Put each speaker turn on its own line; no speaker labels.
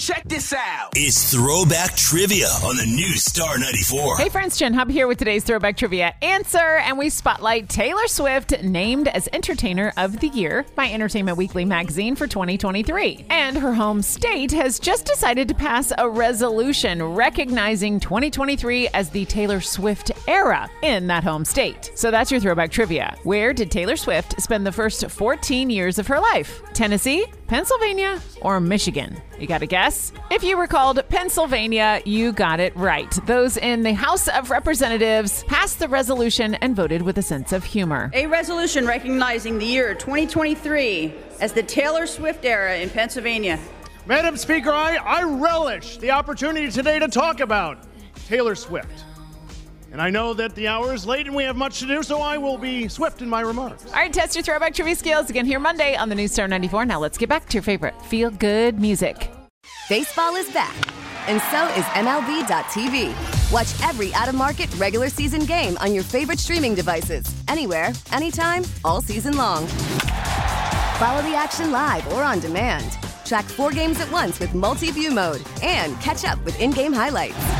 Check this out.
It's Throwback Trivia on the new Star 94.
Hey friends, Jen Hub here with today's Throwback Trivia answer, and we spotlight Taylor Swift named as Entertainer of the Year by Entertainment Weekly magazine for 2023. And her home state has just decided to pass a resolution recognizing 2023 as the Taylor Swift era in that home state. So that's your Throwback Trivia. Where did Taylor Swift spend the first 14 years of her life? Tennessee, Pennsylvania, or Michigan? You got a guess? If you were called Pennsylvania, you got it right. Those in the House of Representatives passed the resolution and voted with a sense of humor.
A resolution recognizing the year 2023 as the Taylor Swift era in Pennsylvania.
Madam Speaker, I, I relish the opportunity today to talk about Taylor Swift. And I know that the hour is late and we have much to do, so I will be swift in my remarks.
All right, test your throwback trivia skills again here Monday on the new Star 94. Now let's get back to your favorite feel good music.
Baseball is back, and so is MLB.tv. Watch every out of market regular season game on your favorite streaming devices, anywhere, anytime, all season long. Follow the action live or on demand. Track four games at once with multi view mode and catch up with in game highlights.